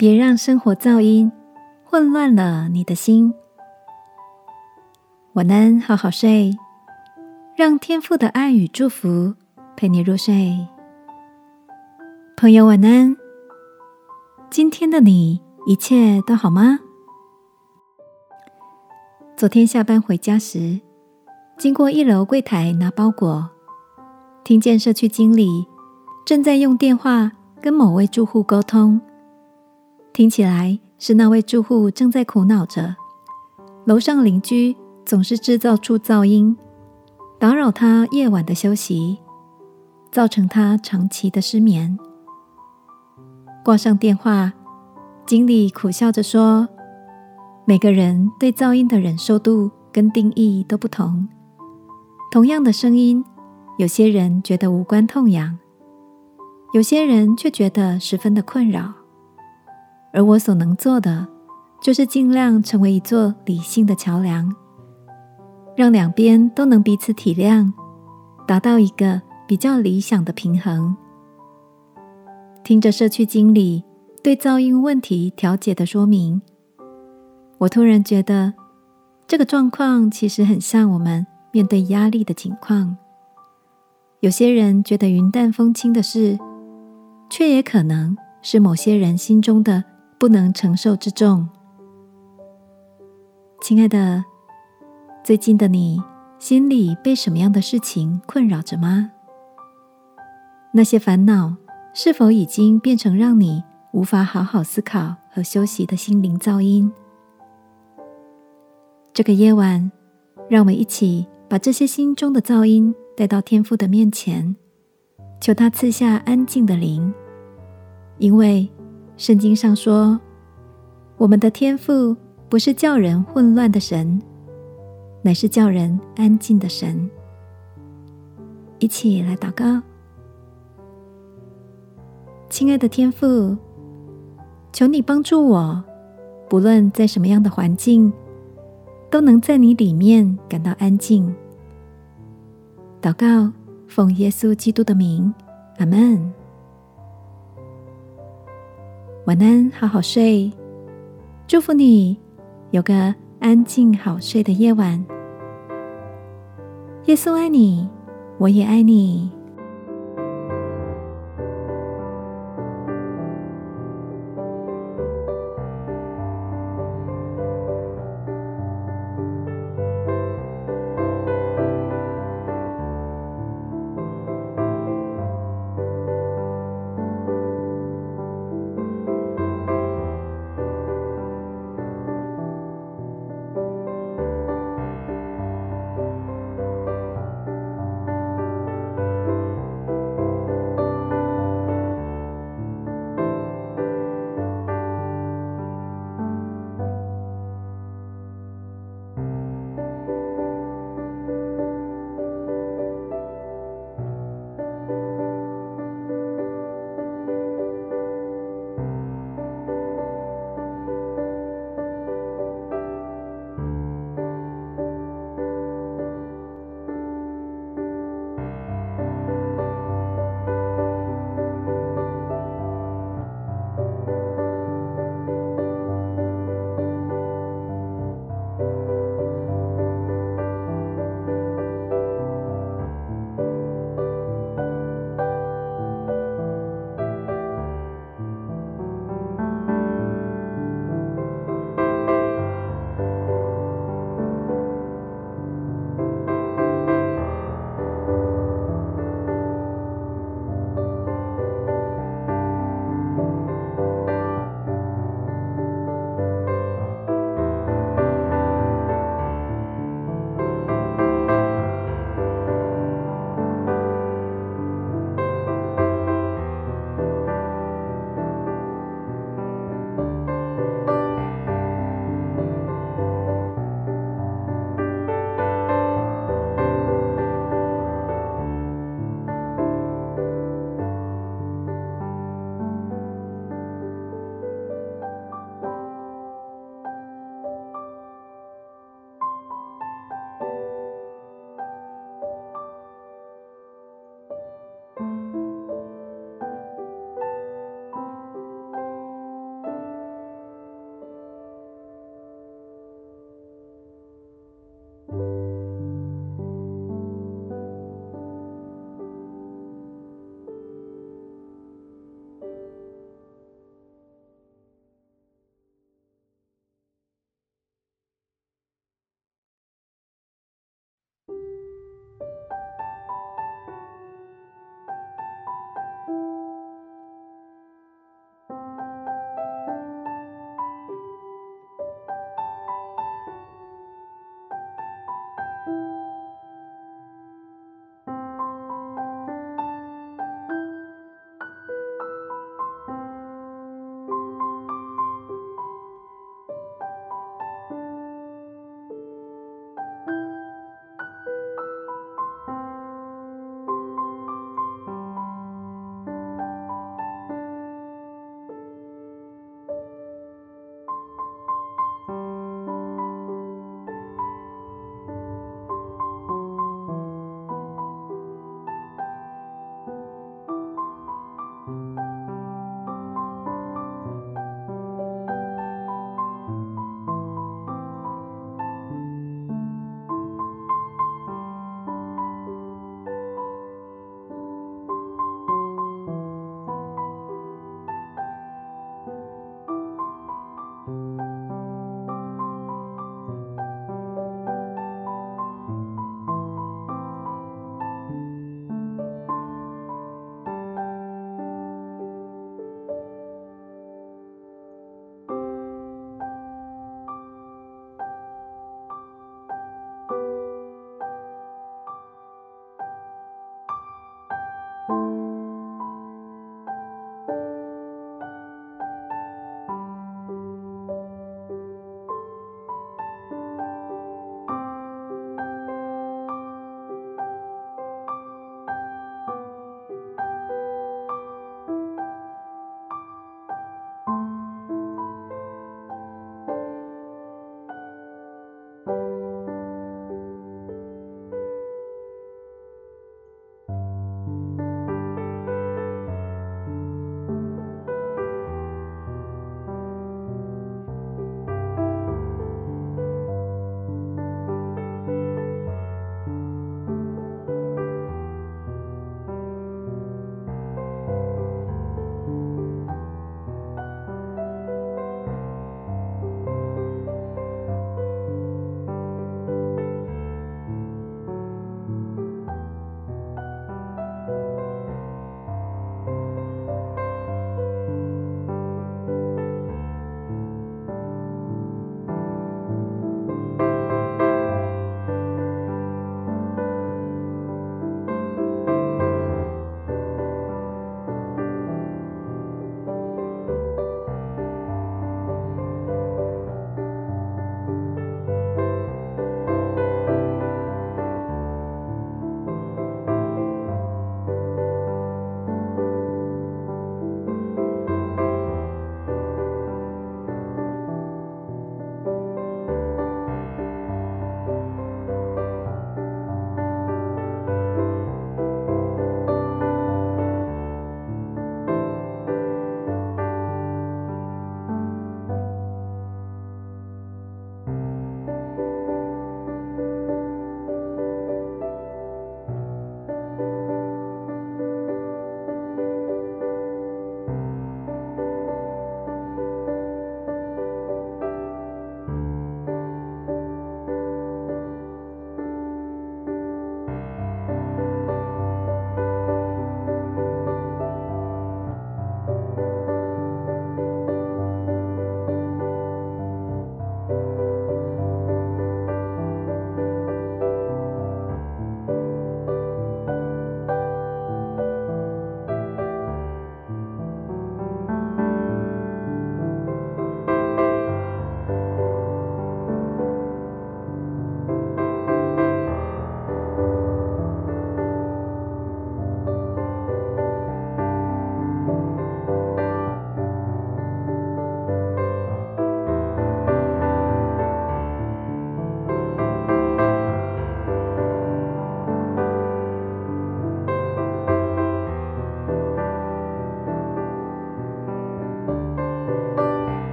别让生活噪音混乱了你的心。晚安，好好睡，让天父的爱与祝福陪你入睡。朋友，晚安。今天的你一切都好吗？昨天下班回家时，经过一楼柜台拿包裹，听见社区经理正在用电话跟某位住户沟通，听起来是那位住户正在苦恼着，楼上邻居总是制造出噪音，打扰他夜晚的休息，造成他长期的失眠。挂上电话，经理苦笑着说：“每个人对噪音的忍受度跟定义都不同。同样的声音，有些人觉得无关痛痒，有些人却觉得十分的困扰。而我所能做的，就是尽量成为一座理性的桥梁，让两边都能彼此体谅，达到一个比较理想的平衡。”听着社区经理对噪音问题调解的说明，我突然觉得这个状况其实很像我们面对压力的情况。有些人觉得云淡风轻的事，却也可能是某些人心中的不能承受之重。亲爱的，最近的你心里被什么样的事情困扰着吗？那些烦恼。是否已经变成让你无法好好思考和休息的心灵噪音？这个夜晚，让我们一起把这些心中的噪音带到天父的面前，求他赐下安静的灵。因为圣经上说，我们的天父不是叫人混乱的神，乃是叫人安静的神。一起来祷告。亲爱的天父，求你帮助我，不论在什么样的环境，都能在你里面感到安静。祷告，奉耶稣基督的名，阿门。晚安，好好睡。祝福你有个安静好睡的夜晚。耶稣爱你，我也爱你。